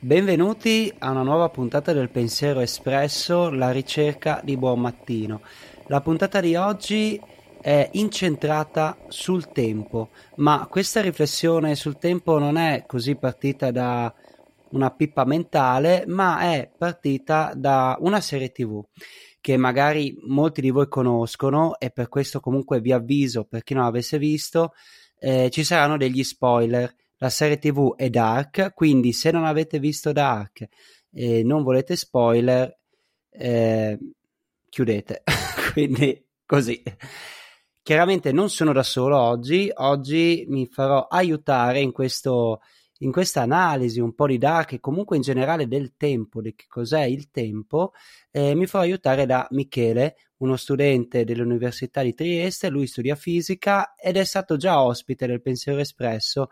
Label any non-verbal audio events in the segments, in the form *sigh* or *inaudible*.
Benvenuti a una nuova puntata del Pensiero Espresso, la ricerca di buon mattino. La puntata di oggi è incentrata sul tempo, ma questa riflessione sul tempo non è così partita da una pippa mentale, ma è partita da una serie TV che magari molti di voi conoscono e per questo comunque vi avviso per chi non l'avesse visto, eh, ci saranno degli spoiler. La serie TV è Dark, quindi se non avete visto Dark e non volete spoiler, eh, chiudete. *laughs* quindi così. Chiaramente non sono da solo oggi, oggi mi farò aiutare in questo in questa analisi un po' di Dark e comunque in generale del tempo, di che cos'è il tempo, eh, mi farò aiutare da Michele, uno studente dell'Università di Trieste, lui studia fisica ed è stato già ospite del Pensiero Espresso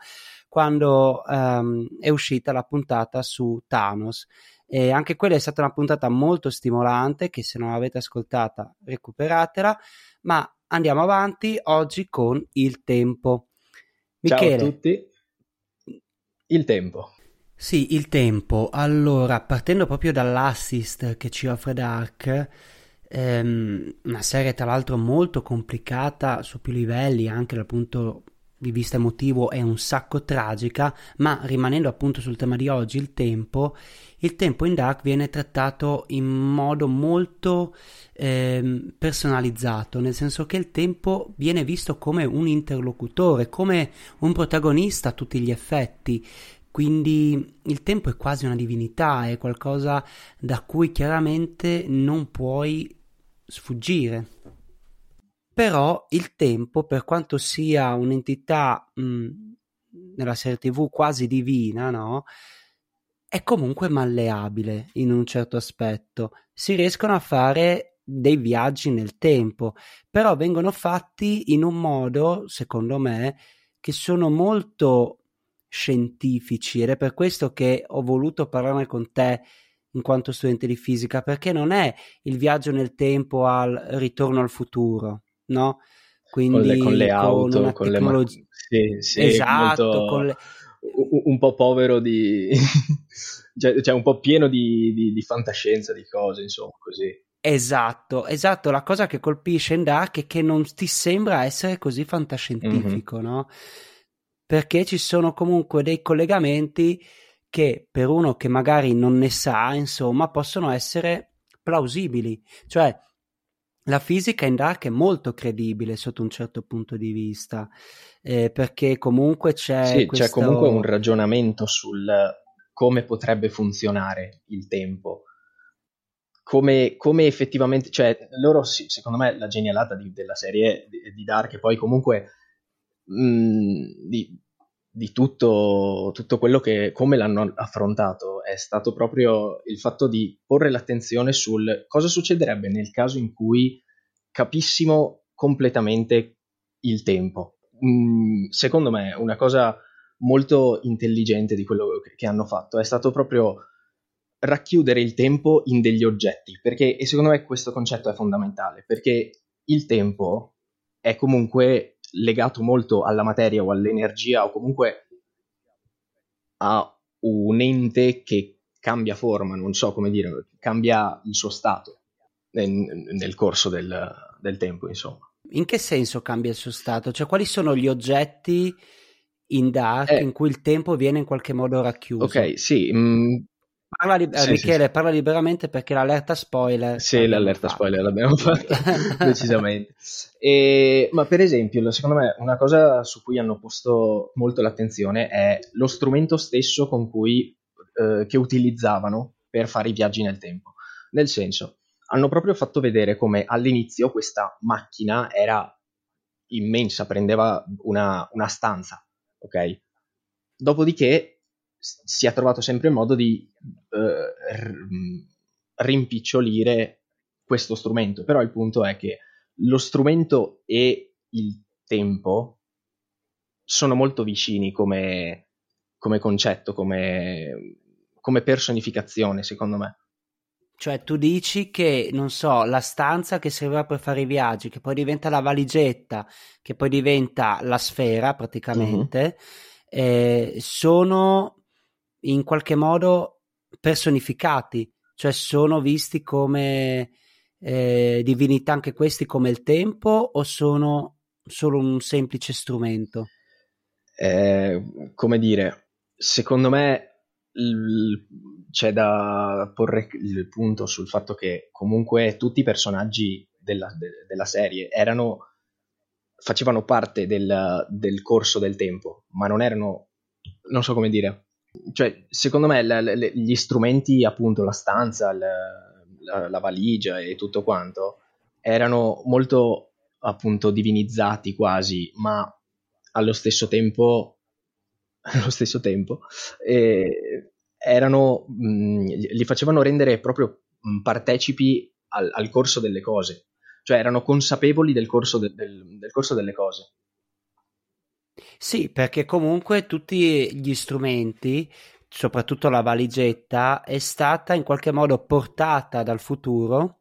quando um, è uscita la puntata su Thanos. E anche quella è stata una puntata molto stimolante che se non l'avete ascoltata recuperatela, ma andiamo avanti oggi con il tempo. Michele, Ciao a tutti. Il tempo. Sì, il tempo. Allora, partendo proprio dall'assist che ci offre Dark, ehm, una serie tra l'altro molto complicata su più livelli, anche dal punto di vista emotivo è un sacco tragica, ma rimanendo appunto sul tema di oggi, il tempo, il tempo in Dark viene trattato in modo molto eh, personalizzato, nel senso che il tempo viene visto come un interlocutore, come un protagonista a tutti gli effetti. Quindi il tempo è quasi una divinità, è qualcosa da cui chiaramente non puoi sfuggire. Però il tempo, per quanto sia un'entità mh, nella serie TV quasi divina, no? È comunque malleabile in un certo aspetto. Si riescono a fare dei viaggi nel tempo, però vengono fatti in un modo, secondo me, che sono molto scientifici ed è per questo che ho voluto parlarne con te in quanto studente di fisica, perché non è il viaggio nel tempo al ritorno al futuro, no? Quindi con le, con le auto, con, con le... Sì, sì, esatto, molto... con le... un po' povero di... *laughs* cioè, cioè, un po' pieno di, di, di fantascienza, di cose, insomma, così. Esatto, esatto. La cosa che colpisce in Dark è che non ti sembra essere così fantascientifico, mm-hmm. no? Perché ci sono comunque dei collegamenti che per uno che magari non ne sa, insomma, possono essere plausibili. Cioè, la fisica in Dark è molto credibile sotto un certo punto di vista, eh, perché comunque c'è. Sì, questo... c'è comunque un ragionamento sul come potrebbe funzionare il tempo. Come, come effettivamente, cioè, loro, secondo me, la genialata di, della serie di, Dark e poi comunque mh, mm, di, di tutto, tutto, quello che, come l'hanno affrontato, è stato proprio il fatto di porre l'attenzione sul cosa succederebbe nel caso in cui capissimo completamente il tempo. Mm, secondo me, una cosa molto intelligente di quello che hanno fatto è stato proprio racchiudere il tempo in degli oggetti, perché, e secondo me questo concetto è fondamentale, perché il tempo è comunque legato molto alla materia o all'energia o comunque a un ente che cambia forma, non so come dire, cambia il suo stato nel, nel corso del, del, tempo, insomma. In che senso cambia il suo stato? Cioè, quali sono gli oggetti in Dark eh, in cui il tempo viene in qualche modo racchiuso? Ok, sì. Mh, mm, Parla li- sì, Michele, sì, parla liberamente perché l'allerta spoiler. Sì, l'allerta fatto. spoiler l'abbiamo fatta *laughs* decisamente. E, ma per esempio, secondo me, una cosa su cui hanno posto molto l'attenzione è lo strumento stesso con cui, eh, che utilizzavano per fare i viaggi nel tempo. Nel senso, hanno proprio fatto vedere come all'inizio questa macchina era immensa, prendeva una, una stanza, ok? Dopodiché si è trovato sempre il modo di eh, rimpicciolire questo strumento, però il punto è che lo strumento e il tempo sono molto vicini come, come concetto, come, come personificazione, secondo me. Cioè, tu dici che, non so, la stanza che serviva per fare i viaggi, che poi diventa la valigetta, che poi diventa la sfera praticamente, mm-hmm. eh, sono in qualche modo personificati, cioè sono visti come eh, divinità anche questi come il tempo o sono solo un semplice strumento? Eh, come dire, secondo me l- c'è da porre il punto sul fatto che comunque tutti i personaggi della, de- della serie erano facevano parte del, del, corso del tempo, ma non erano, non so come dire, cioè secondo me l- l- gli strumenti, appunto la stanza, l- la, la valigia e tutto quanto, erano molto appunto divinizzati quasi, ma allo stesso tempo, *laughs* allo stesso tempo eh, erano, mh, li facevano rendere proprio partecipi al, al, corso delle cose, cioè erano consapevoli del corso, de, del, del corso delle cose. Sì, perché comunque tutti gli strumenti soprattutto la valigetta, è stata in qualche modo portata dal futuro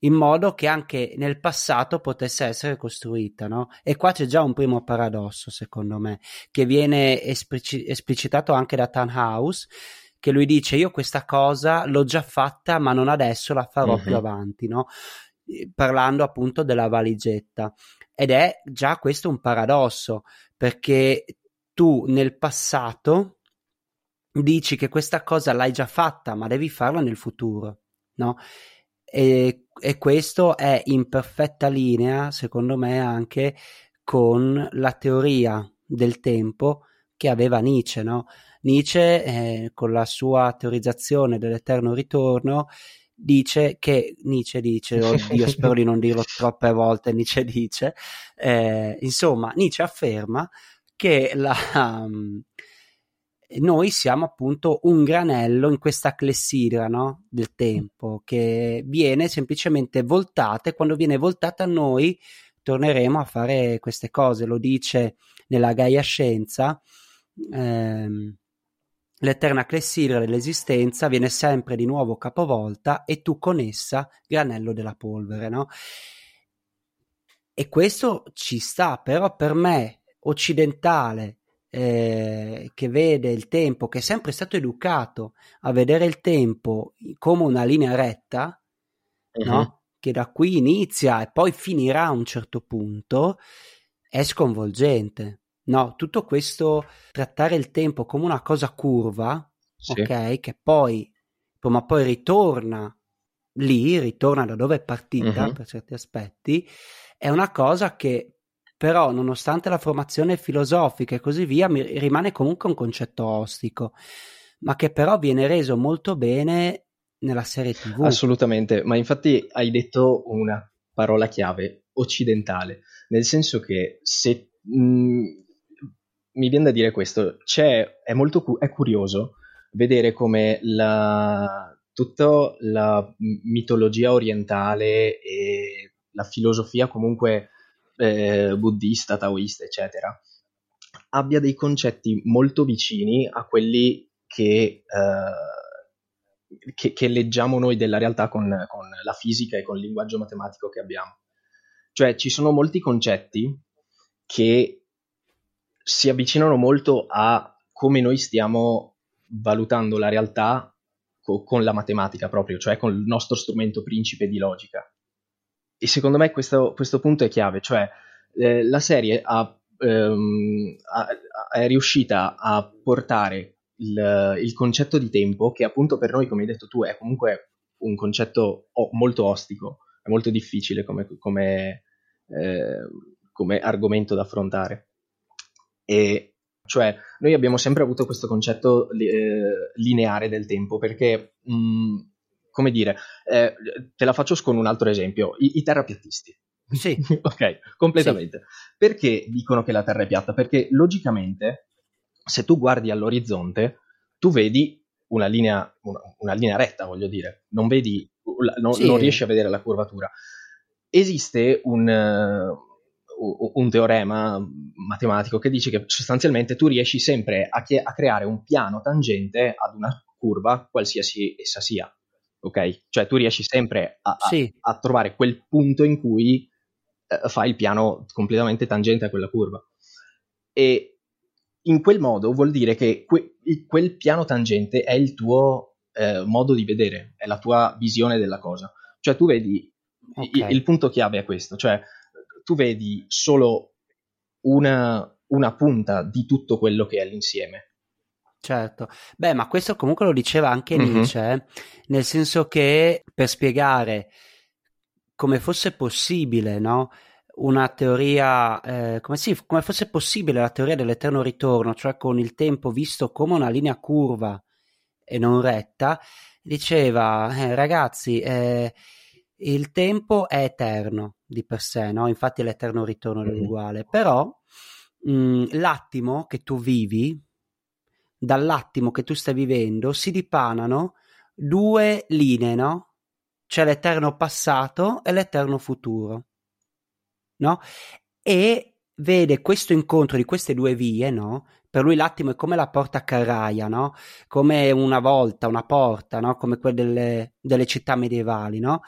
in modo che anche nel passato potesse essere costruita, no? E qua c'è già un primo paradosso, secondo me, che viene esplici- esplicitato anche da Tannhaus, che lui dice io questa cosa l'ho già fatta, ma non adesso, la farò uh-huh. più mhm. avanti, no? Parlando appunto della valigetta. Ed è già questo un paradosso, perché tu nel passato dici che questa cosa l'hai già fatta, ma devi farla nel futuro, no? E, e questo è in perfetta linea, secondo me, anche con la teoria del tempo che aveva Nietzsche, no? Nietzsche, eh, con la sua teorizzazione dell'eterno ritorno, dice che Nietzsche dice, *laughs* oddio, spero di non dirlo troppe volte, Nietzsche dice, eh, insomma, Nietzsche afferma che la, um, noi siamo appunto un granello in questa clessidra no? del tempo che viene semplicemente voltata e quando viene voltata noi torneremo a fare queste cose. Lo dice nella Gaia Scienza. Ehm, l'eterna clessidra dell'esistenza viene sempre di nuovo capovolta e tu con essa granello della polvere, no? E questo ci sta, però per me occidentale eh, che vede il tempo, che è sempre stato educato a vedere il tempo come una linea retta, uh-huh. no? che da qui inizia e poi finirà a un certo punto, è sconvolgente. No, tutto questo trattare il tempo come una cosa curva, sì. ok, che poi, ma poi ritorna lì, ritorna da dove è partita uh-huh. per certi aspetti, è una cosa che però nonostante la formazione filosofica e così via mi rimane comunque un concetto ostico, ma che però viene reso molto bene nella serie TV. Assolutamente, ma infatti hai detto una parola chiave, occidentale, nel senso che se mh, mi viene da dire questo, c'è, è molto cu- è curioso vedere come la, tutta la mitologia orientale e la filosofia comunque eh, buddista, taoista, eccetera, abbia dei concetti molto vicini a quelli che, eh, che, che leggiamo noi della realtà con, con la fisica e con il linguaggio matematico che abbiamo. Cioè ci sono molti concetti che si avvicinano molto a come noi stiamo valutando la realtà co- con la matematica proprio, cioè con il nostro strumento principe di logica. E secondo me questo, questo punto è chiave, cioè eh, la serie ha, ehm, ha, è riuscita a portare il, il, concetto di tempo, che appunto per noi, come hai detto tu, è comunque un concetto molto ostico, è molto difficile come, come, eh, come argomento da affrontare. E cioè, noi abbiamo sempre avuto questo concetto eh, lineare del tempo perché mh, come dire, eh, te la faccio con un altro esempio, i, i terrapiattisti. Sì. *laughs* ok, completamente. Sì. Perché dicono che la Terra è piatta? Perché logicamente, se tu guardi all'orizzonte, tu vedi una linea, una, una linea retta, voglio dire, non vedi, no, sì. non riesci a vedere la curvatura. Esiste un, uh, un, teorema matematico che dice che sostanzialmente tu riesci sempre a, chie- a creare un piano tangente ad una curva, qualsiasi essa sia ok? Cioè tu riesci sempre a, a, sì. a trovare quel punto in cui eh, fai il piano completamente tangente a quella curva. E in quel modo vuol dire che que- quel piano tangente è il tuo eh, modo di vedere, è la tua visione della cosa. Cioè tu vedi, okay. il, il, punto chiave è questo, cioè tu vedi solo una, una punta di tutto quello che è l'insieme. Certo, beh, ma questo comunque lo diceva anche mm-hmm. Nietzsche, eh? nel senso che per spiegare come fosse possibile, no? Una teoria, eh, come, sì, come fosse possibile la teoria dell'eterno ritorno, cioè con il tempo visto come una linea curva e non retta, diceva, eh, ragazzi, eh, il tempo è eterno di per sé, no? Infatti l'eterno ritorno mm-hmm. è uguale, però mh, mm, l'attimo che tu vivi, dall'attimo che tu stai vivendo, si dipanano due linee, no? C'è l'eterno passato e l'eterno futuro, no? E vede questo incontro di queste due vie, no? Per lui l'attimo è come la porta carraia, no? Come una volta, una porta, no? Come quelle delle, delle città medievali, no?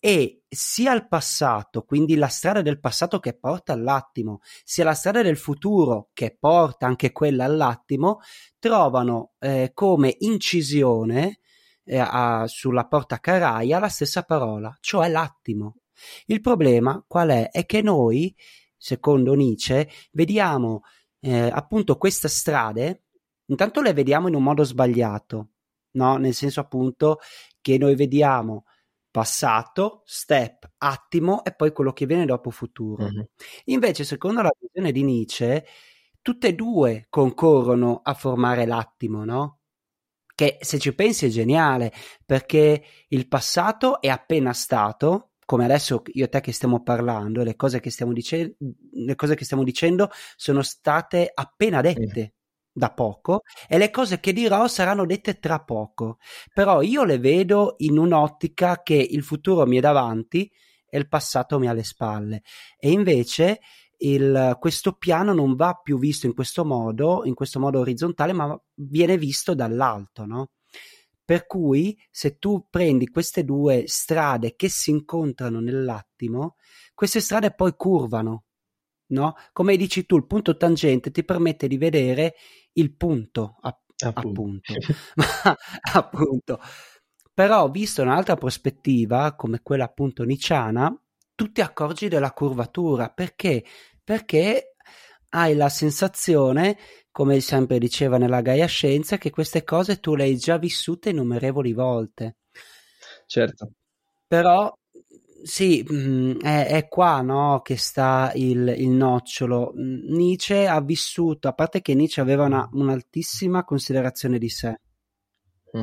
E sia il passato, quindi la strada del passato che porta all'attimo, sia la strada del futuro che porta anche quella all'attimo, trovano eh, come incisione eh, a, sulla porta caraia la stessa parola, cioè l'attimo. Il problema qual è? È che noi, secondo Nietzsche, vediamo eh, appunto queste strade, intanto le vediamo in un modo sbagliato, no? Nel senso appunto che noi vediamo passato, step, attimo e poi quello che viene dopo futuro. Mm-hmm. Invece, secondo la visione di Nietzsche, tutte e due concorrono a formare l'attimo, no? che se ci pensi è geniale, perché il passato è appena stato, come adesso io e te che stiamo parlando, le cose che stiamo, dice- le cose che stiamo dicendo sono state appena dette. Da poco e le cose che dirò saranno dette tra poco, però io le vedo in un'ottica che il futuro mi è davanti e il passato mi ha alle spalle. E invece il, questo piano non va più visto in questo modo, in questo modo orizzontale, ma viene visto dall'alto, no? Per cui se tu prendi queste due strade che si incontrano nell'attimo, queste strade poi curvano, no? Come dici tu, il punto tangente ti permette di vedere il punto, app- appunto. appunto. *laughs* *laughs* appunto. Però visto un'altra prospettiva, come quella appunto niciana, tu ti accorgi della curvatura perché perché hai la sensazione, come sempre diceva nella Gaia Scienza, che queste cose tu le hai già vissute innumerevoli volte. Certo. Però sì, mm, è, è, qua no, che sta il, il, nocciolo. Nietzsche ha vissuto, a parte che Nietzsche aveva una, un'altissima considerazione di sé. Mm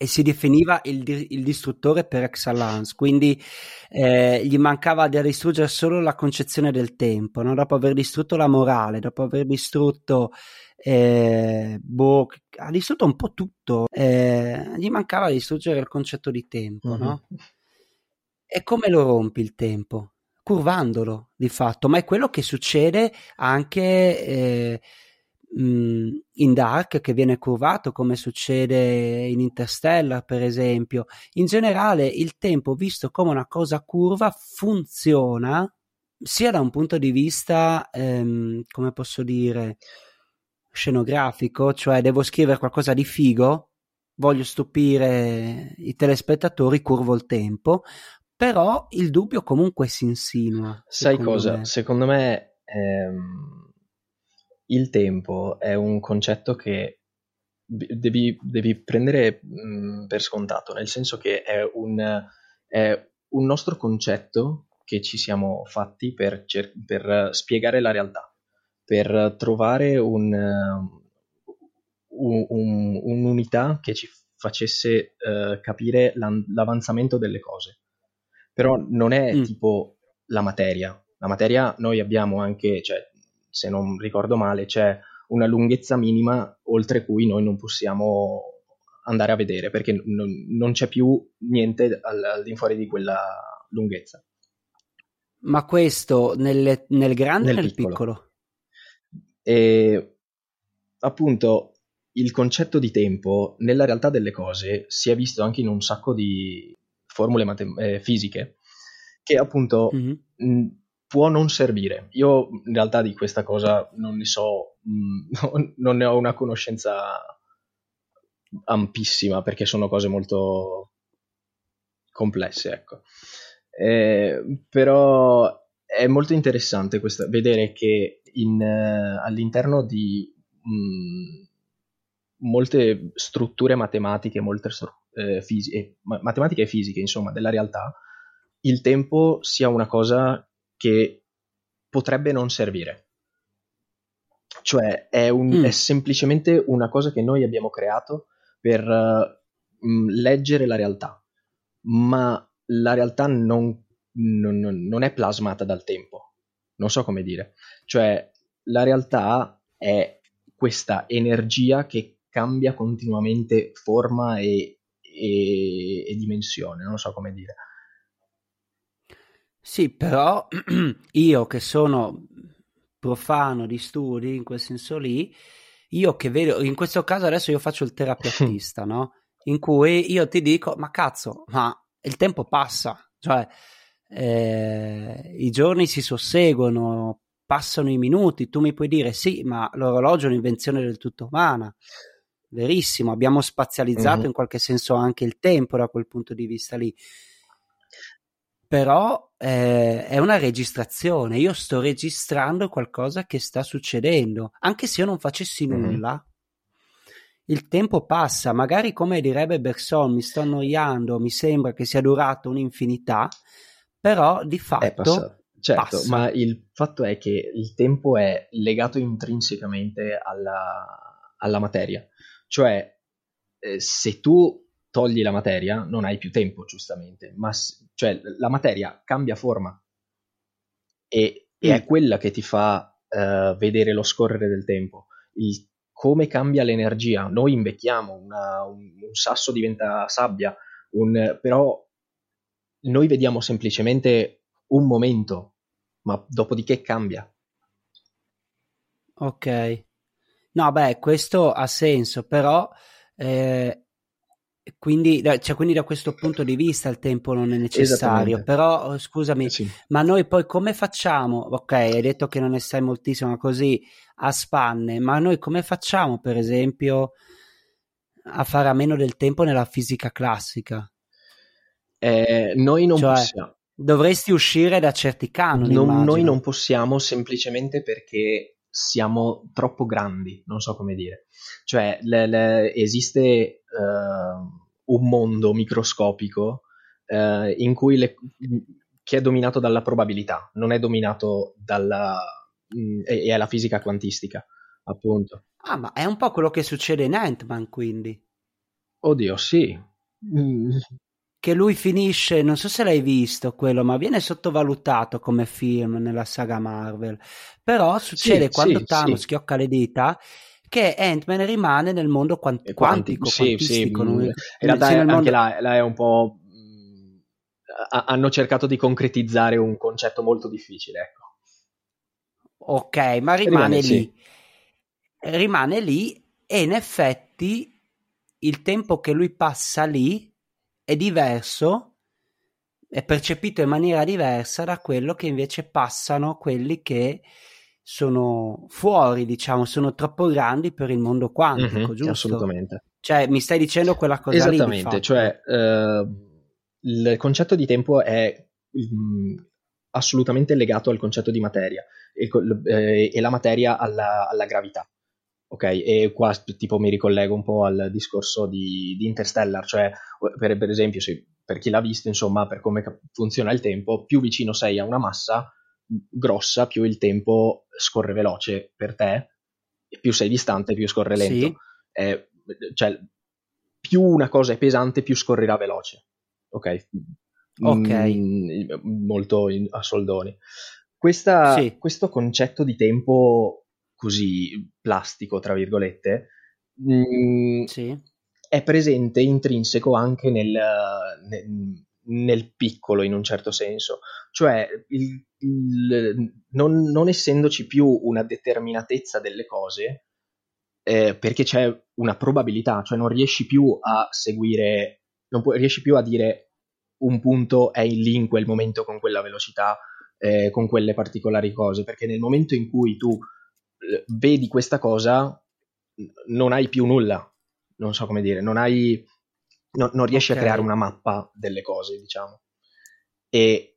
e si definiva il, il, distruttore per excellence, quindi eh, gli mancava da distruggere solo la concezione del tempo, no? dopo aver distrutto la morale, dopo aver distrutto, eh, boh, ha distrutto un po' tutto, eh, gli mancava distruggere il concetto di tempo. Mm-hmm. No? E come lo rompi il tempo? Curvandolo di fatto, ma è quello che succede anche eh, mh, in Dark che viene curvato come succede in Interstellar per esempio in generale il tempo visto come una cosa curva funziona sia da un punto di vista ehm, come posso dire scenografico cioè devo scrivere qualcosa di figo voglio stupire i telespettatori curvo il tempo però il dubbio comunque si insinua sai cosa me. secondo me ehm il tempo è un concetto che devi, devi prendere mh, per scontato, nel senso che è un, è un, nostro concetto che ci siamo fatti per, cer- per spiegare la realtà, per trovare un, un, un'unità che ci facesse uh, capire l'avanzamento delle cose. Però non è mm. tipo la materia. La materia noi abbiamo anche, cioè, se non ricordo male, c'è una lunghezza minima oltre cui noi non possiamo andare a vedere perché non, non c'è più niente al, all'infuori di quella lunghezza. Ma questo nel, nel grande nel o nel piccolo? piccolo? E appunto il concetto di tempo nella realtà delle cose si è visto anche in un sacco di formule matem- eh, fisiche che appunto mm-hmm. mh, può non servire. Io in realtà di questa cosa non ne so, mh, mm, *laughs* non ne ho una conoscenza ampissima perché sono cose molto complesse, ecco. Eh, però è molto interessante questa, vedere che in, uh, all'interno di mh, mm, molte strutture matematiche, molte eh, fisi- matematiche e fisiche, insomma, della realtà, il tempo sia una cosa che potrebbe non servire. Cioè è, un, mm. è semplicemente una cosa che noi abbiamo creato per uh, leggere la realtà, ma la realtà non, non, non è plasmata dal tempo. Non so come dire. Cioè la realtà è questa energia che cambia continuamente forma e, e, e dimensione, non so come dire. Sì, però *clears throat* io che sono profano di studi, in quel senso lì, io che vedo, in questo caso adesso io faccio il terapeutista, *laughs* no? In cui io ti dico, ma cazzo, ma il tempo passa, cioè eh, i giorni si susseguono, passano i minuti, tu mi puoi dire sì, ma l'orologio è un'invenzione del tutto umana. Verissimo, abbiamo spazializzato mm-hmm. in qualche senso anche il tempo da quel punto di vista lì però eh, è una registrazione. Io sto registrando qualcosa che sta succedendo, anche se io non facessi mm-hmm. nulla. Il tempo passa, magari come direbbe Bergson, mi sto annoiando, mi sembra che sia durato un'infinità, però di fatto Certo, passa. ma il fatto è che il tempo è legato intrinsecamente alla, alla materia. Cioè, eh, se tu togli la materia, non hai più tempo, giustamente, ma cioè, la materia cambia forma e, e è mm. quella che ti fa uh, vedere lo scorrere del tempo, il, come cambia l'energia. Noi invecchiamo, una, un, un, sasso diventa sabbia, un, però noi vediamo semplicemente un momento, ma dopodiché cambia. Ok. No, beh, questo ha senso, però eh, quindi, cioè, quindi, da questo punto di vista il tempo non è necessario, però oh, scusami, eh sì. ma noi poi come facciamo? Ok, hai detto che non ne sai moltissimo così a spanne, ma noi come facciamo per esempio a fare a meno del tempo nella fisica classica? Eh, noi non cioè, possiamo. Dovresti uscire da certi canoni. Non, noi non possiamo semplicemente perché siamo troppo grandi, non so come dire. Cioè, le, le, esiste uh, un mondo microscopico uh, in cui le, che è dominato dalla probabilità, non è dominato dalla... Mh, e, è la fisica quantistica, appunto. Ah, ma è un po' quello che succede in Ant-Man, quindi. Oddio, sì. Mm che lui finisce, non so se l'hai visto quello, ma viene sottovalutato come film nella saga Marvel. Però succede sì, quando sì, Thanos sì. schiocca le dita che Ant-Man rimane nel mondo quant- quantico, sì. Sì, non, in realtà è, mondo... anche là, là, è un po'... Mh, hanno cercato di concretizzare un concetto molto difficile, ecco. Ok, ma rimane, rimane lì. Rimane lì e in effetti il tempo che lui passa lì è diverso, è percepito in maniera diversa da quello che invece passano quelli che sono fuori, diciamo, sono troppo grandi per il mondo quantico, mm-hmm, giusto? Assolutamente. Cioè, mi stai dicendo quella cosa Esattamente, lì, cioè uh, il concetto di tempo è um, assolutamente legato al concetto di materia e, eh, e la materia alla, alla, gravità. Ok, e qua tipo mi ricollego un po' al discorso di, di Interstellar, cioè per, per esempio se, per chi l'ha visto, insomma, per come funziona il tempo, più vicino sei a una massa grossa, più il tempo scorre veloce per te, e più sei distante, più scorre lento. Sì. Eh, cioè, più una cosa è pesante, più scorrerà veloce. Ok? Ok. Mm, molto in, a soldoni. Questa, sì. Questo concetto di tempo così plastico, tra virgolette, mh, mm, sì. è presente intrinseco anche nel, nel, nel, piccolo, in un certo senso. Cioè, il, il, non, non, essendoci più una determinatezza delle cose, eh, perché c'è una probabilità, cioè non riesci più a seguire, non pu- riesci più a dire un punto è lì in quel momento con quella velocità, eh, con quelle particolari cose, perché nel momento in cui tu vedi questa cosa, non hai più nulla. non so come dire, non hai, no, non riesci okay. a creare una mappa delle cose, diciamo. E,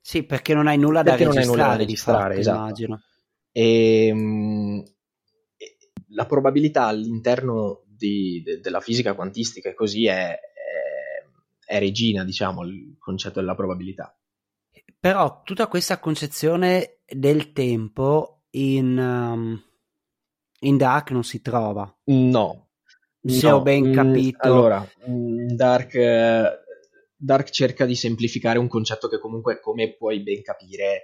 sì, perché non hai nulla da registrare, nulla da registrare fatto, esatto. immagino. E, mh, la probabilità all'interno di, de, della fisica quantistica e così è, è, è regina, diciamo, il concetto della probabilità. Però tutta questa concezione del tempo in, um, in Dark non si trova. No. Se no. ho ben mm, capito. Allora, mm, Dark, Dark cerca di semplificare un concetto che comunque, come puoi ben capire,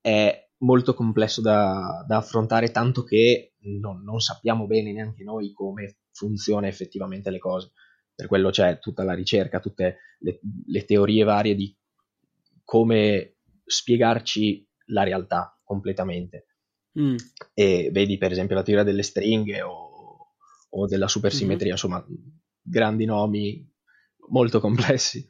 è molto complesso da, da affrontare, tanto che non, non, sappiamo bene neanche noi come funziona effettivamente le cose. Per quello c'è tutta la ricerca, tutte le, le teorie varie di come spiegarci la realtà completamente. Mm. E vedi per esempio la teoria delle stringhe o, o della supersimmetria, mm. insomma, grandi nomi molto complessi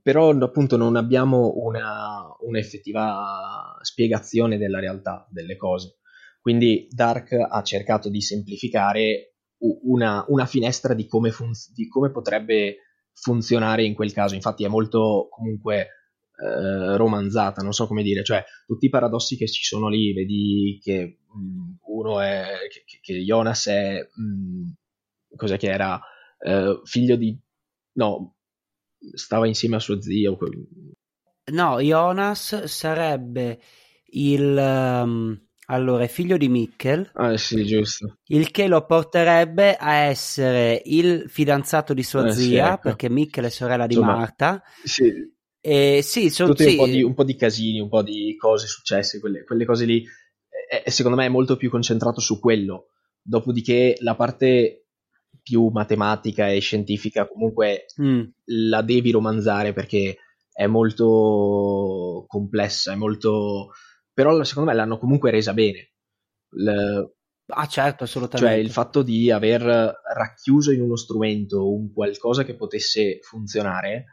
però appunto non abbiamo una, un'effettiva spiegazione della realtà delle cose. Quindi Dark ha cercato di semplificare una, una finestra di come, funz- di come, potrebbe funzionare in quel caso. Infatti è molto comunque eh, romanzata, non so come dire, cioè tutti i paradossi che ci sono lì, vedi che mh, mm, uno è che, che Jonas è mh, mm, cos'è che era eh, figlio di no stava insieme a suo zio. No, Jonas sarebbe il... Um, allora, è figlio di Mikkel. Ah, sì, giusto. Il che lo porterebbe a essere il fidanzato di sua eh, zia, sì, ecco. perché Mikkel è sorella di Insomma, Marta. Sì. E sì, sono sì. Un, po di, un po' di casini, un po' di cose successe, quelle, quelle cose lì. E, secondo me è molto più concentrato su quello. Dopodiché la parte più matematica e scientifica comunque mm. la devi romanzare perché è molto complessa, è molto... però secondo me l'hanno comunque resa bene. L... Ah certo, assolutamente. Cioè il fatto di aver racchiuso in uno strumento un qualcosa che potesse funzionare,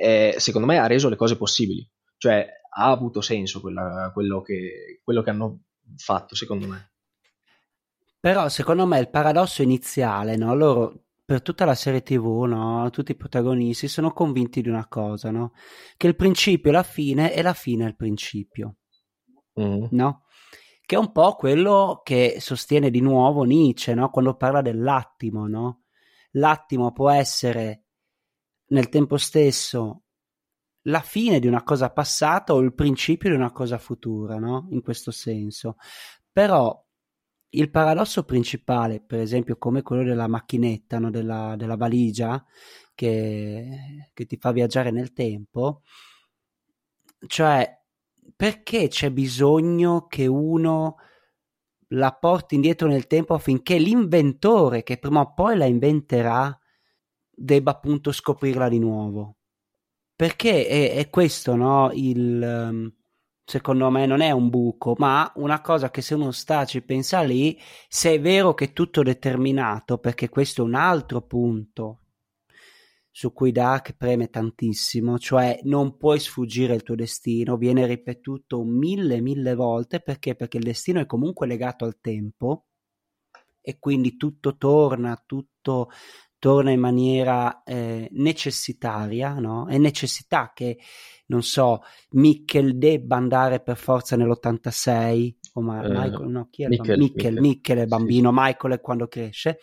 eh, secondo me ha reso le cose possibili. Cioè ha avuto senso quella, quello, che, quello che hanno fatto, secondo me. Però secondo me il paradosso iniziale, no? Loro per tutta la serie TV, no? Tutti i protagonisti sono convinti di una cosa, no? Che il principio è la fine e la fine è il principio. Mm. No? Che è un po' quello che sostiene di nuovo Nietzsche, no? Quando parla dell'attimo, no? L'attimo può essere nel tempo stesso la fine di una cosa passata o il principio di una cosa futura, no? In questo senso. Però il paradosso principale, per esempio, come quello della macchinetta, no? della, della, valigia che, che ti fa viaggiare nel tempo, cioè perché c'è bisogno che uno la porti indietro nel tempo affinché l'inventore, che prima o poi la inventerà, debba appunto scoprirla di nuovo? Perché è, è questo, no? Il, um, secondo me non è un buco, ma una cosa che se uno sta ci pensa lì, se è vero che è tutto determinato, perché questo è un altro punto su cui Dark preme tantissimo, cioè non puoi sfuggire il tuo destino, viene ripetuto mille mille volte perché? Perché il destino è comunque legato al tempo e quindi tutto torna, tutto torna in maniera eh, necessitaria, no? È necessità che, non so, Mikkel debba andare per forza nell'86, o ma- uh, Michael, no, chi è Mikkel, Mikkel, Mikkel è bambino, sì. Michael è quando cresce,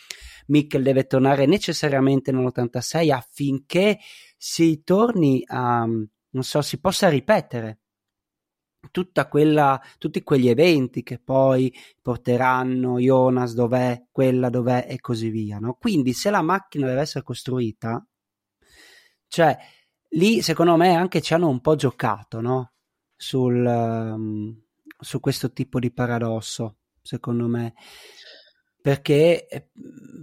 Mikkel deve tornare necessariamente nell'86 affinché si torni a, non so, si possa ripetere quella, tutti quegli eventi che poi porteranno Jonas dov'è, quella dov'è e così via. No? Quindi se la macchina deve essere costruita, cioè lì secondo me anche ci hanno un po' giocato no? Sul, um, su questo tipo di paradosso, secondo me. Perché eh,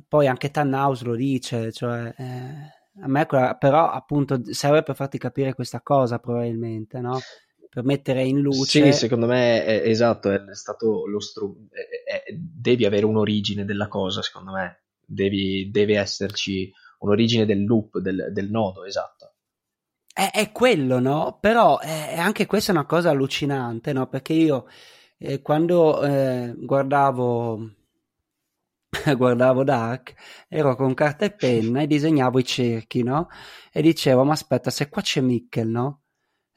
poi anche Tannhaus lo dice, cioè... Eh, a me però appunto serve per farti capire questa cosa probabilmente, no? Per mettere in luce. Sì, secondo me è, esatto, è stato lo stru- è, è, devi avere un'origine della cosa, secondo me. Devi, deve esserci un'origine del loop, del, del nodo, esatto. È, è, quello, no? Però è, anche questa è una cosa allucinante, no? Perché io eh, quando eh, guardavo *laughs* guardavo Dark, ero con carta e penna e disegnavo i cerchi, no? E dicevo, ma aspetta, se qua c'è Mikkel, no?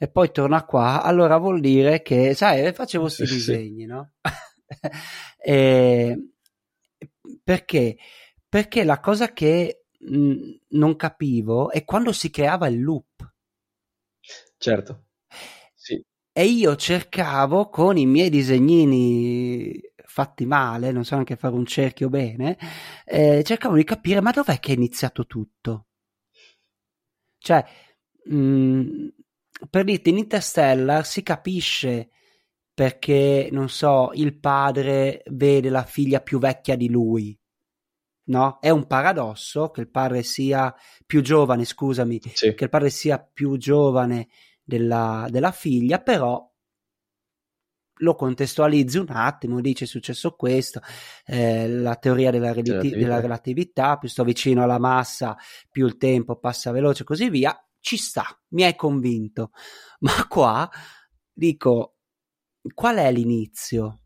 E poi torna qua, allora vuol dire che, sai, facevo questi sì, disegni, sì. no? *laughs* e, perché? Perché la cosa che mh, non capivo è quando si creava il loop. Certo. Sì. E io cercavo con i miei disegnini fatti male, non so neanche fare un cerchio bene, eh, cercavo di capire ma dov'è che è iniziato tutto? Cioè, mh, per dirti, in Interstellar si capisce perché, non so, il padre vede la figlia più vecchia di lui. No? È un paradosso che il padre sia più giovane, scusami, sì. che il padre sia più giovane della, della figlia, però lo contestualizzi un attimo, dice è successo questo, eh, la teoria della, relati- della, relatività, più sto vicino alla massa, più il tempo passa veloce così via, ci sta, mi hai convinto. *laughs* Ma qua dico, qual è l'inizio?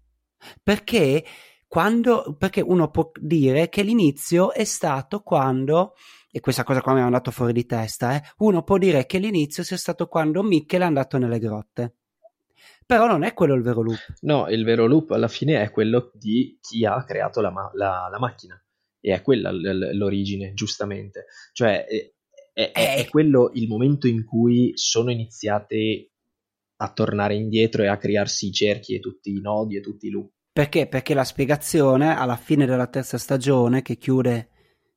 Perché quando, perché uno può dire che l'inizio è stato quando, e questa cosa qua mi è andato fuori di testa, eh, uno può dire che l'inizio sia stato quando Michel è andato nelle grotte. Però non è quello il vero loop. No, il vero loop alla fine è quello di chi ha creato la, ma- la, la macchina. E è quella l- l'origine, giustamente. Cioè, è, è, è, eh. quello il momento in cui sono iniziate a tornare indietro e a crearsi i cerchi e tutti i nodi e tutti i loop. Perché? Perché la spiegazione alla fine della terza stagione, che chiude,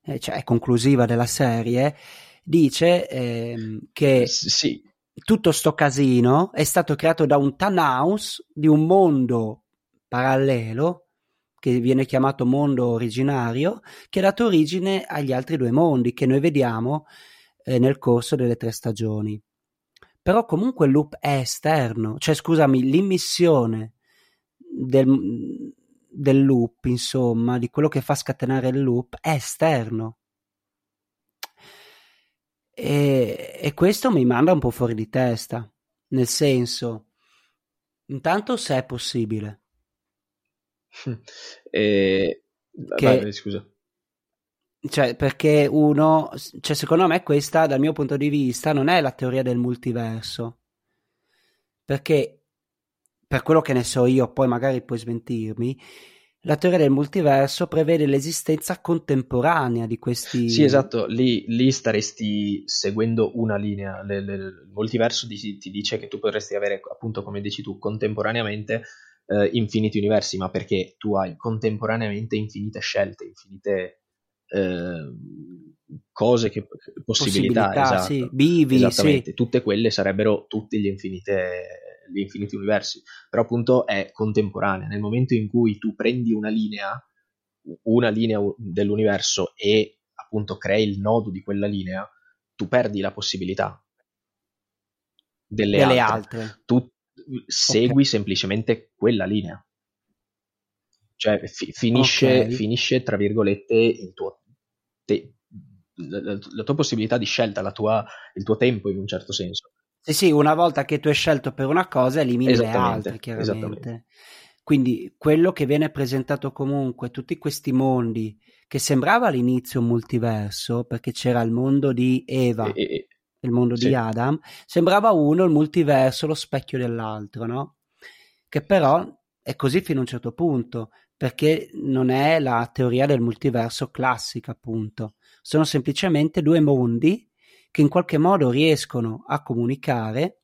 eh, cioè è conclusiva della serie, dice eh, che sì tutto sto casino è stato creato da un Thanos di un mondo parallelo che viene chiamato mondo originario che ha dato origine agli altri due mondi che noi vediamo eh, nel corso delle tre stagioni però comunque il loop è esterno cioè scusami l'immissione del, del loop insomma di quello che fa scatenare il loop è esterno e, e questo mi manda un po' fuori di testa, nel senso, intanto se è possibile. *laughs* e... Che, Vai, scusa. Cioè, perché uno, cioè, secondo me questa, dal mio punto di vista, non è la teoria del multiverso. Perché, per quello che ne so io, poi magari puoi smentirmi, la teoria del multiverso prevede l'esistenza contemporanea di questi. Sì, esatto, lì, lì staresti seguendo una linea. Le, le, il multiverso ti, ti, dice che tu potresti avere, appunto, come dici tu, contemporaneamente eh, infiniti universi, ma perché tu hai contemporaneamente infinite scelte, infinite eh, cose, che, possibilità, possibilità esatto. sì. Bivi, esattamente. Sì. Tutte quelle sarebbero tutte le infinite gli infiniti universi, però appunto è contemporanea. Nel momento in cui tu prendi una linea, una linea dell'universo e appunto crei il nodo di quella linea, tu perdi la possibilità delle, delle altre. altre. Tu segui okay. semplicemente quella linea. Cioè fi- finisce, okay. finisce, tra virgolette, te- la, la, la, tua possibilità di scelta, tua, il tuo tempo in un certo senso. Sì, sì, una volta che tu hai scelto per una cosa, elimini le altre, chiaramente. Quindi quello che viene presentato comunque, tutti questi mondi, che sembrava all'inizio un multiverso, perché c'era il mondo di Eva e, e il mondo sì. di Adam, sembrava uno il multiverso, lo specchio dell'altro, no? Che però è così fino a un certo punto, perché non è la teoria del multiverso classica, appunto. Sono semplicemente due mondi che in qualche modo riescono a comunicare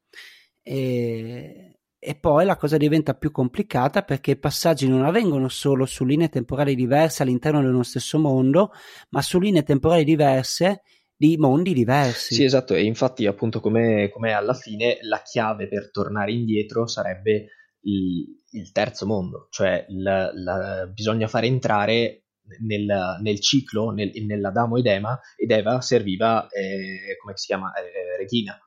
e, e poi la cosa diventa più complicata perché i passaggi non avvengono solo su linee temporali diverse all'interno dello stesso mondo, ma su linee temporali diverse di mondi diversi. Sì, esatto, e infatti appunto come, come alla fine la chiave per tornare indietro sarebbe il, il terzo mondo, cioè la, la, bisogna fare entrare nel, nel ciclo, nel, nell'Adamo ed Eva, ed Eva serviva, eh, come si chiama, eh, Regina.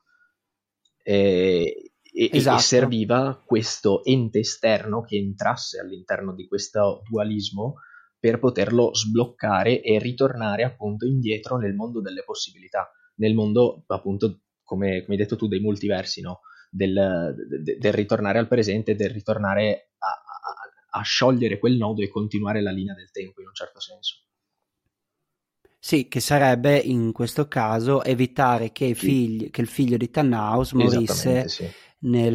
E, esatto. e, serviva questo ente esterno che entrasse all'interno di questo dualismo per poterlo sbloccare e ritornare appunto indietro nel mondo delle possibilità, nel mondo appunto, come, come hai detto tu, dei multiversi, no? Del, de, del ritornare al presente, del ritornare a, a sciogliere quel nodo e continuare la linea del tempo in un certo senso. Sì, che sarebbe in questo caso evitare che, figli, che il figlio di Tannhaus morisse sì. nel,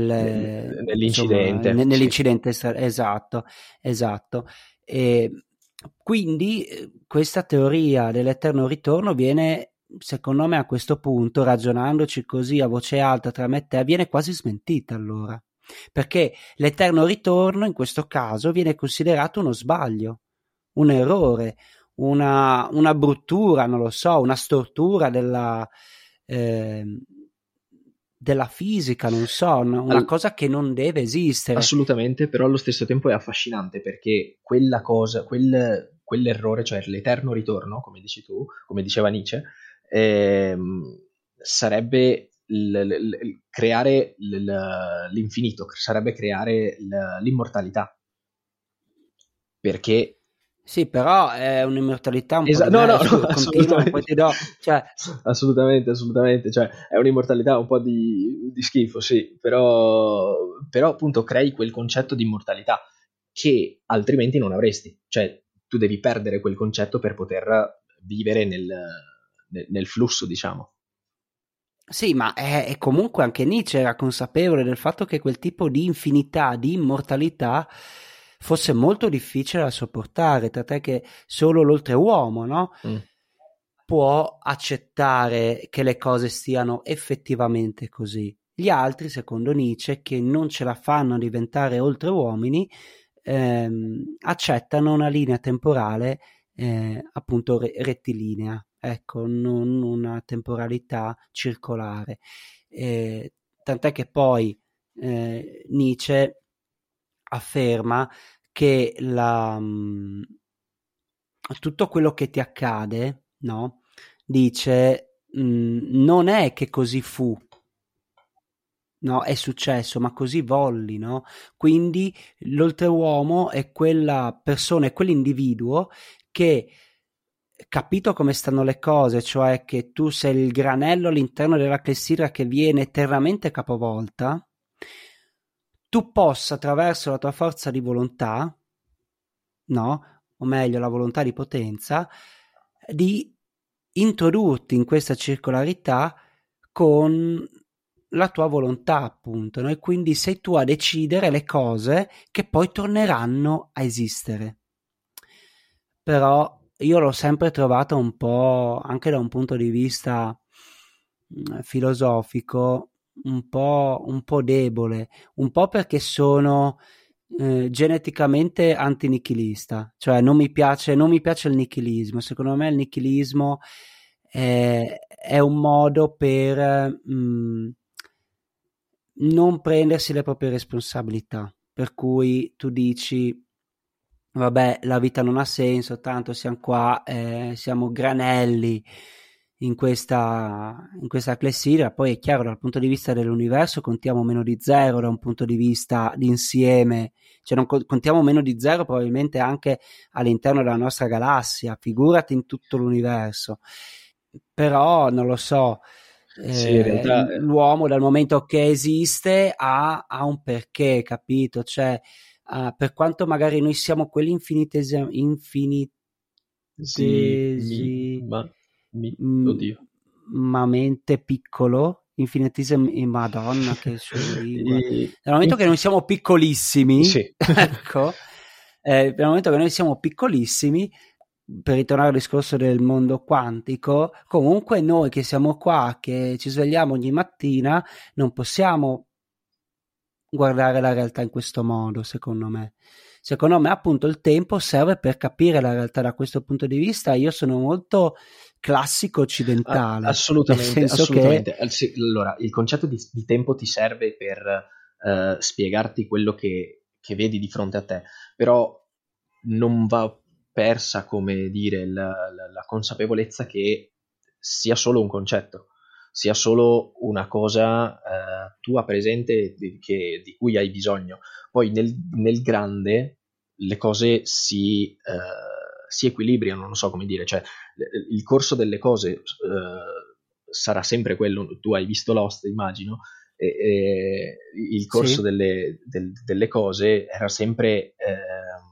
nell'incidente. Insomma, nell'incidente sì. esatto, esatto. E quindi eh, questa teoria dell'eterno ritorno viene, secondo me, a questo punto, ragionandoci così a voce alta tra me e te, viene quasi smentita allora. Perché l'eterno ritorno in questo caso viene considerato uno sbaglio, un errore, una, una bruttura, non lo so, una stortura della, eh, della fisica, non so, una, All... cosa che non deve esistere. Assolutamente, però allo stesso tempo è affascinante perché quella cosa, quel, quell'errore, cioè l'eterno ritorno, come dici tu, come diceva Nietzsche, ehm, sarebbe l, l, l, creare l'infinito, sarebbe creare l'immortalità. Perché sì, però è un'immortalità un Esa- po' no, no, no, continua, poi ti do, cioè... assolutamente, assolutamente, cioè è un'immortalità un po' di, di schifo, sì, però, però appunto crei quel concetto di immortalità che altrimenti non avresti, cioè tu devi perdere quel concetto per poter vivere nel, nel, nel flusso, diciamo. Sì, ma è, comunque anche Nietzsche era consapevole del fatto che quel tipo di infinità, di immortalità fosse molto difficile da sopportare, tant'è che solo l'oltreuomo, no? Mm. Può accettare che le cose stiano effettivamente così. Gli altri, secondo Nietzsche, che non ce la fanno a diventare oltreuomini, ehm, accettano una linea temporale eh, appunto re- rettilinea, ecco, non una temporalità circolare. Eh, tant'è che poi eh, Nietzsche afferma che la, mhmm, tutto quello che ti accade, no? Dice, mh, mhmm, non è che così fu, no? È successo, ma così volli, no? Quindi l'oltreuomo è quella persona, è quell'individuo che capito come stanno le cose, cioè che tu sei il granello all'interno della clessidra che viene eternamente capovolta, tu possa attraverso la tua forza di volontà, no? O meglio, la volontà di potenza, di introdurti in questa circolarità con la tua volontà, appunto, no? e quindi sei tu a decidere le cose che poi torneranno a esistere. Però io l'ho sempre trovata un po', anche da un punto di vista mm, filosofico, un po', un po' debole, un po' perché sono eh, geneticamente antinichilista, cioè non mi, piace, non mi piace il nichilismo, secondo me il nichilismo è, è un modo per mh, mm, non prendersi le proprie responsabilità, per cui tu dici vabbè la vita non ha senso, tanto siamo qua, eh, siamo granelli, in questa, in questa clessidra. Poi è chiaro, dal punto di vista dell'universo contiamo meno di zero, da un punto di vista di insieme, cioè non contiamo meno di zero probabilmente anche all'interno della nostra galassia, figurati in tutto l'universo. Però non lo so. Sì, eh, realtà... l'uomo dal momento che esiste ha, ha un perché, capito? Cioè, uh, per quanto magari noi siamo quelli infinitesi, infinitesi ma mi, mm, oddio. Ma mente piccolo, infinitesimo, madonna che *laughs* lingua. Nel momento che noi siamo piccolissimi, sì. *laughs* ecco, eh, momento che noi siamo piccolissimi, per ritornare al discorso del mondo quantico, comunque noi che siamo qua, che ci svegliamo ogni mattina, non possiamo guardare la realtà in questo modo, secondo me. Secondo me, appunto, il tempo serve per capire la realtà da questo punto di vista. Io sono molto classico occidentale. Ah, assolutamente, assolutamente. Che... Allora, il concetto di, di, tempo ti serve per uh, spiegarti quello che, che, vedi di fronte a te, però non va persa, come dire, la, la, la consapevolezza che sia solo un concetto sia solo una cosa eh, tua presente di, che, di, cui hai bisogno. Poi nel, nel grande le cose si, eh, si, equilibriano, non so come dire, cioè il corso delle cose eh, sarà sempre quello, tu hai visto Lost, immagino, e, e il corso sì. delle, del, delle, cose era sempre, ehm,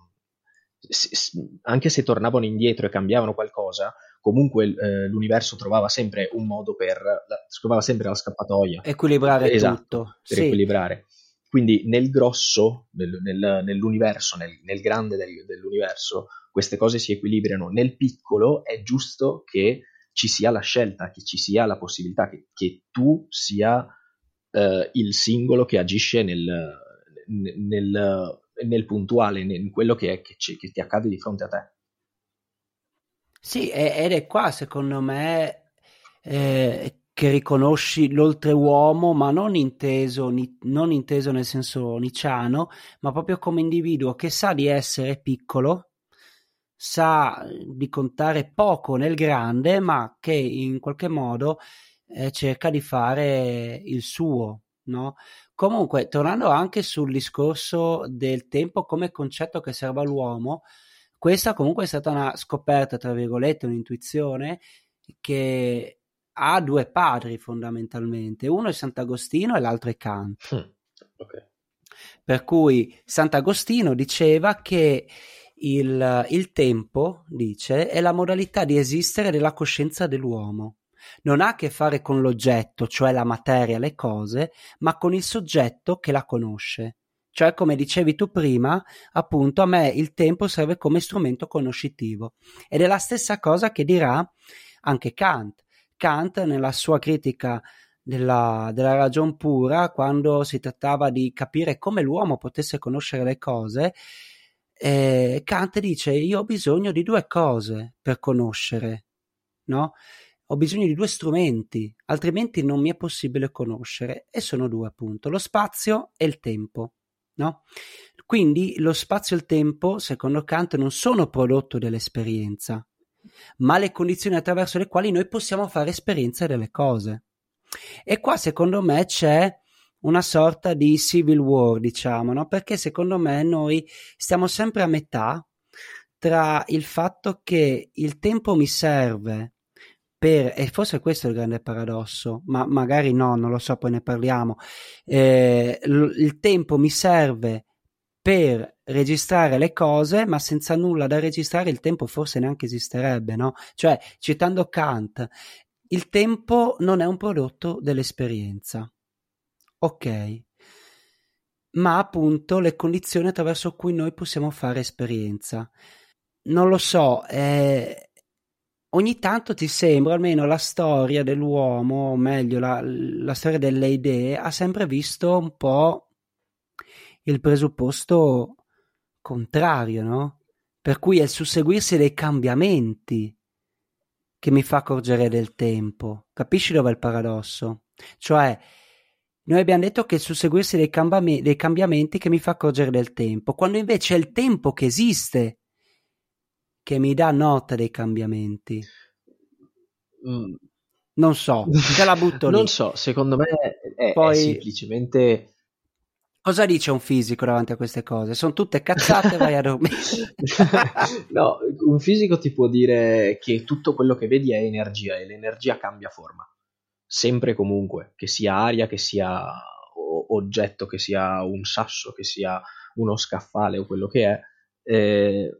anche se tornavano indietro e cambiavano qualcosa, comunque eh, l'universo trovava sempre un modo per, la, trovava sempre la scappatoia. Equilibrare esatto, tutto. Per sì. equilibrare. Quindi nel grosso, nel, nel, nell'universo, nel, nel grande del, dell'universo, queste cose si equilibrano. Nel piccolo è giusto che ci sia la scelta, che ci sia la possibilità, che, che tu sia eh, il singolo che agisce nel, nel, nel puntuale, in quello che, è, che, che ti accade di fronte a te. Sì, ed è qua secondo me eh, che riconosci l'oltreuomo, ma non inteso, ni, non inteso nel senso niciano, ma proprio come individuo che sa di essere piccolo, sa di contare poco nel grande, ma che in qualche modo eh, cerca di fare il suo, no? Comunque, tornando anche sul discorso del tempo come concetto che serve all'uomo, questa comunque è stata una scoperta, tra virgolette, un'intuizione che ha due padri fondamentalmente. Uno è Sant'Agostino e l'altro è Kant. Mm, okay. Per cui Sant'Agostino diceva che il, il tempo, dice, è la modalità di esistere della coscienza dell'uomo non ha a che fare con l'oggetto, cioè la materia, le cose, ma con il soggetto che la conosce. Cioè, come dicevi tu prima, appunto, a me il tempo serve come strumento conoscitivo. Ed è la stessa cosa che dirà anche Kant. Kant, nella sua critica della, della ragion pura, quando si trattava di capire come l'uomo potesse conoscere le cose, eh, Kant dice: Io ho bisogno di due cose per conoscere, no? ho bisogno di due strumenti, altrimenti non mi è possibile conoscere. E sono due, appunto, lo spazio e il tempo. No? Quindi lo spazio e il tempo, secondo Kant, non sono prodotto dell'esperienza, ma le condizioni attraverso le quali noi possiamo fare esperienza delle cose. E qua, secondo me, c'è una sorta di civil war, diciamo, no? perché secondo me noi stiamo sempre a metà tra il fatto che il tempo mi serve per, e forse questo è il grande paradosso, ma magari no, non lo so, poi ne parliamo. Eh, l- il tempo mi serve per registrare le cose, ma senza nulla da registrare il tempo forse neanche esisterebbe, no? Cioè, citando Kant, il tempo non è un prodotto dell'esperienza. Ok. Ma appunto le condizioni attraverso cui noi possiamo fare esperienza. Non lo so, eh, ogni tanto ti sembra, almeno la storia dell'uomo, o meglio la, la storia delle idee, ha sempre visto un po' il presupposto contrario, no? Per cui è il susseguirsi dei cambiamenti che mi fa accorgere del tempo. Capisci dove è il paradosso? Cioè, noi abbiamo detto che è il susseguirsi dei, cambiam- dei cambiamenti che mi fa accorgere del tempo, quando invece è il tempo che esiste che mi dà nota dei cambiamenti. Mm. Non so, te la butto *laughs* lì. non so, secondo me è, Poi... è semplicemente... Cosa dice un fisico davanti a queste cose? Sono tutte cazzate, vai a dormire. *laughs* no, un fisico ti può dire che tutto quello che vedi è energia e l'energia cambia forma. Sempre e comunque, che sia aria, che sia oggetto, che sia un sasso, che sia uno scaffale o quello che è, eh,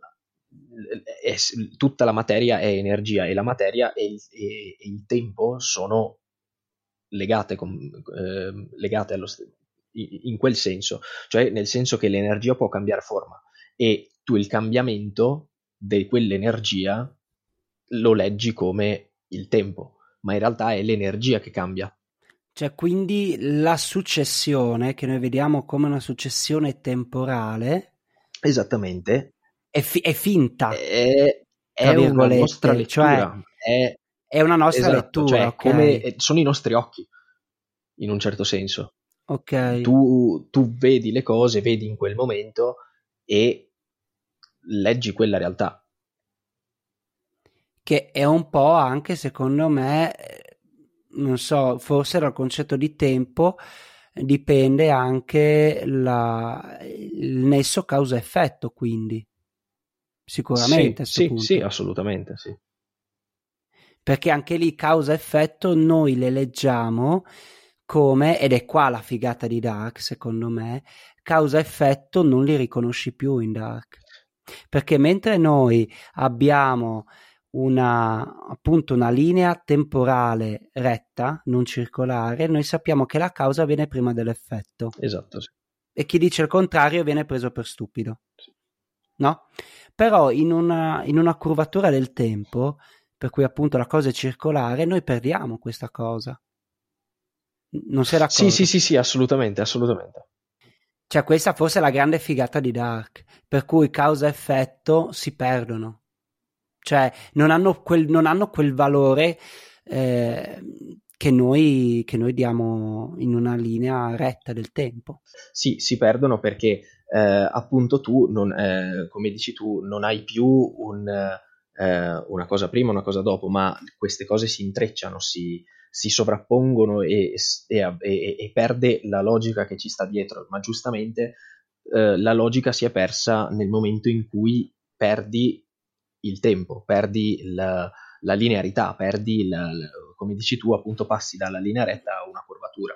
è, tutta la materia è energia e la materia e il, e, e il tempo sono legate, con, eh, legate allo, in quel senso, cioè nel senso che l'energia può cambiare forma e tu il cambiamento di quell'energia lo leggi come il tempo, ma in realtà è l'energia che cambia. Cioè, quindi la successione che noi vediamo come una successione temporale. Esattamente è, fi- è finta. È, è una nostra lettura. Cioè, è, è, una nostra esatto, lettura. Cioè, okay. come, sono i nostri occhi, in un certo senso. Ok. Tu, tu vedi le cose, vedi in quel momento e leggi quella realtà. Che è un po' anche, secondo me, non so, forse dal concetto di tempo dipende anche la, il nesso causa-effetto, quindi sicuramente. Sì, sì, sì, assolutamente, sì. Perché anche lì causa-effetto noi le leggiamo come, ed è qua la figata di Dark, secondo me, causa-effetto non li riconosci più in Dark. Perché mentre noi abbiamo una, appunto una linea temporale retta, non circolare, noi sappiamo che la causa viene prima dell'effetto. Esatto, sì. E chi dice il contrario viene preso per stupido. Sì. No? Però in una, in una curvatura del tempo, per cui appunto la cosa è circolare, noi perdiamo questa cosa. Non sei d'accordo? Sì, sì, sì, sì, assolutamente, assolutamente. Cioè, questa forse è la grande figata di Dark, per cui causa e effetto si perdono. Cioè, non hanno quel, non hanno quel valore eh, che, noi, che noi diamo in una linea retta del tempo. Sì, si perdono perché eh, appunto tu, non, eh, come dici tu, non hai più un, eh, una cosa prima, una cosa dopo, ma queste cose si intrecciano, si, si sovrappongono e, e, e, e, perde la logica che ci sta dietro, ma giustamente eh, la logica si è persa nel momento in cui perdi il tempo, perdi la, la linearità, perdi, il, come dici tu, appunto passi dalla linea retta a una curvatura.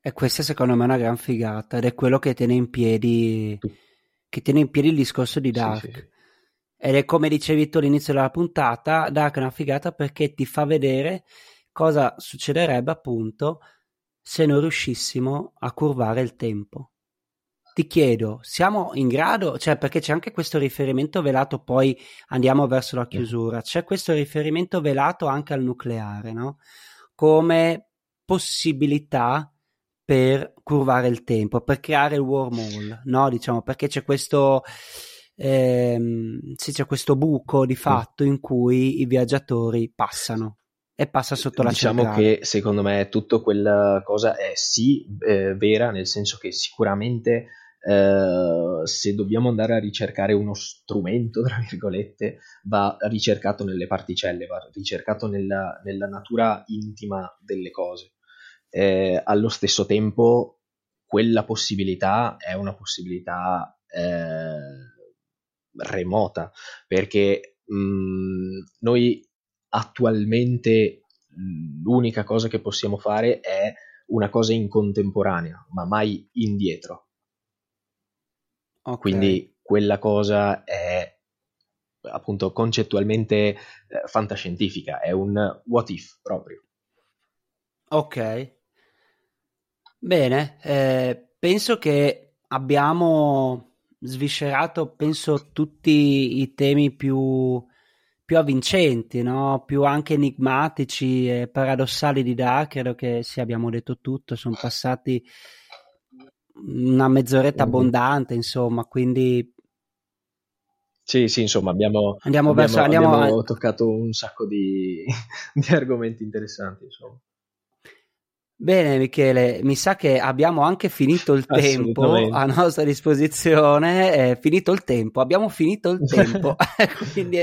E questa secondo me è una gran figata ed è quello che tiene in piedi, che tiene in piedi il discorso di Dark. Sì, sì. Ed è come dicevi tu all'inizio della puntata, Dark è una figata perché ti fa vedere cosa succederebbe appunto se noi riuscissimo a curvare il tempo. Ti chiedo, siamo in grado, cioè perché c'è anche questo riferimento velato, poi andiamo verso la chiusura, c'è questo riferimento velato anche al nucleare, no? Come possibilità per curvare il tempo, per creare il wormhole, no? Diciamo, perché c'è questo ehm, sì, c'è questo buco di fatto in cui i viaggiatori passano e passa sotto la diciamo centrale. che secondo me tutta quella cosa è sì eh, vera nel senso che sicuramente eh, se dobbiamo andare a ricercare uno strumento tra virgolette va ricercato nelle particelle va ricercato nella, nella natura intima delle cose eh, allo stesso tempo quella possibilità è una possibilità eh, remota, perché mh, mhmm, noi attualmente l'unica cosa che possiamo fare è una cosa in contemporanea, ma mai indietro. Okay. Quindi quella cosa è appunto concettualmente eh, fantascientifica, è un what if proprio. Ok. Bene, eh, penso che abbiamo sviscerato, penso, tutti i temi più, più avvincenti, no? più anche enigmatici e paradossali di Dark, credo che sì, abbiamo detto tutto, sono passati una mezz'oretta mm-hmm. abbondante, insomma, quindi... Sì, sì, insomma, abbiamo, andiamo abbiamo, verso, andiamo abbiamo toccato un sacco di, *laughs* di argomenti interessanti, insomma. Bene Michele, mi sa che abbiamo anche finito il tempo a nostra disposizione, è finito il tempo, abbiamo finito il tempo, *laughs* *laughs* quindi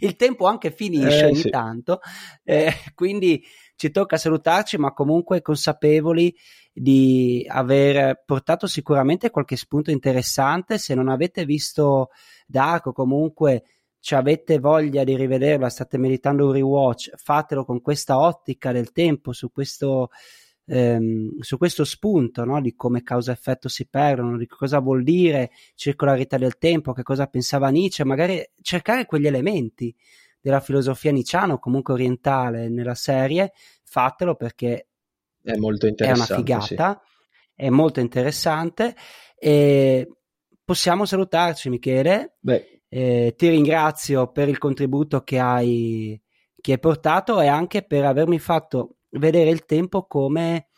il tempo anche finisce eh, ogni sì. tanto, eh, quindi ci tocca salutarci ma comunque consapevoli di aver portato sicuramente qualche spunto interessante, se non avete visto Dark o comunque ci avete voglia di rivederla, state meritando un rewatch, fatelo con questa ottica del tempo, su questo ehm, su questo spunto no? di come causa-effetto si perdono, di cosa vuol dire circolarità del tempo, che cosa pensava Nietzsche, magari cercare quegli elementi della filosofia nicciana o comunque orientale nella serie, fatelo perché è molto interessante. È una figata, sì. è molto interessante e possiamo salutarci Michele. Eh, ti ringrazio per il contributo che hai, che hai portato e anche per avermi fatto vedere il tempo come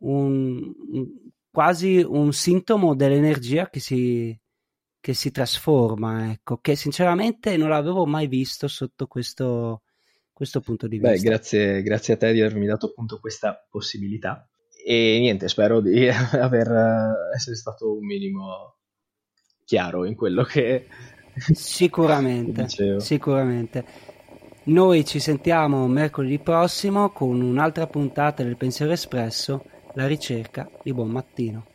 un, un, quasi un sintomo dell'energia che si, che si trasforma, ecco, che sinceramente non l'avevo mai visto sotto questo, questo punto di vista. Beh, grazie, grazie a te di avermi dato appunto questa possibilità e niente, spero di *laughs* aver, essere stato un minimo chiaro in quello che sicuramente, *laughs* sicuramente. Noi ci sentiamo mercoledì prossimo con un'altra puntata del Pensiero Espresso, la ricerca di buon mattino.